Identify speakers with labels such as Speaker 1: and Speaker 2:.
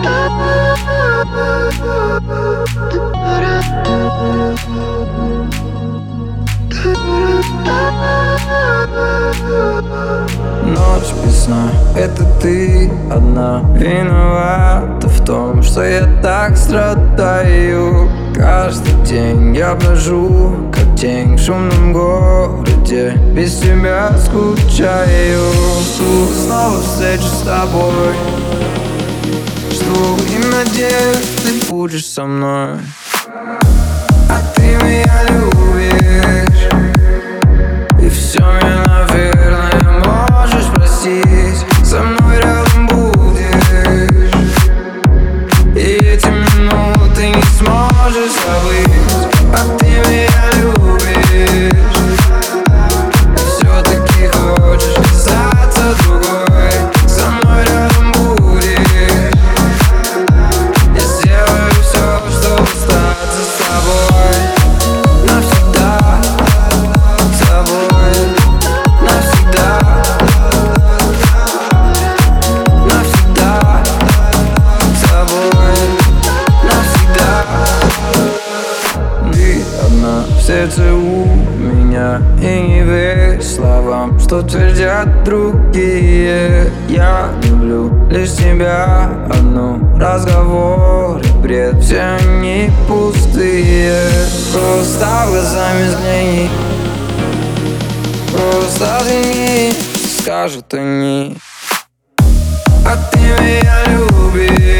Speaker 1: Ночь без сна, это ты одна. Виновата в том, что я так страдаю. Каждый день я брожу, как тень в шумном городе. Без тебя скучаю. Снова встречи с тобой Жду и надеюсь, ты будешь со мной. А ты меня любишь. И все меня, наверное, можешь простить. Со мной рядом будешь. И эти минуты не сможешь забыть сердце у меня И не верь словам, что твердят другие. Я люблю лишь тебя одну Разговоры, бред, все они пустые. Просто глазами взгляни Просто взгляни, скажут они. А ты меня любишь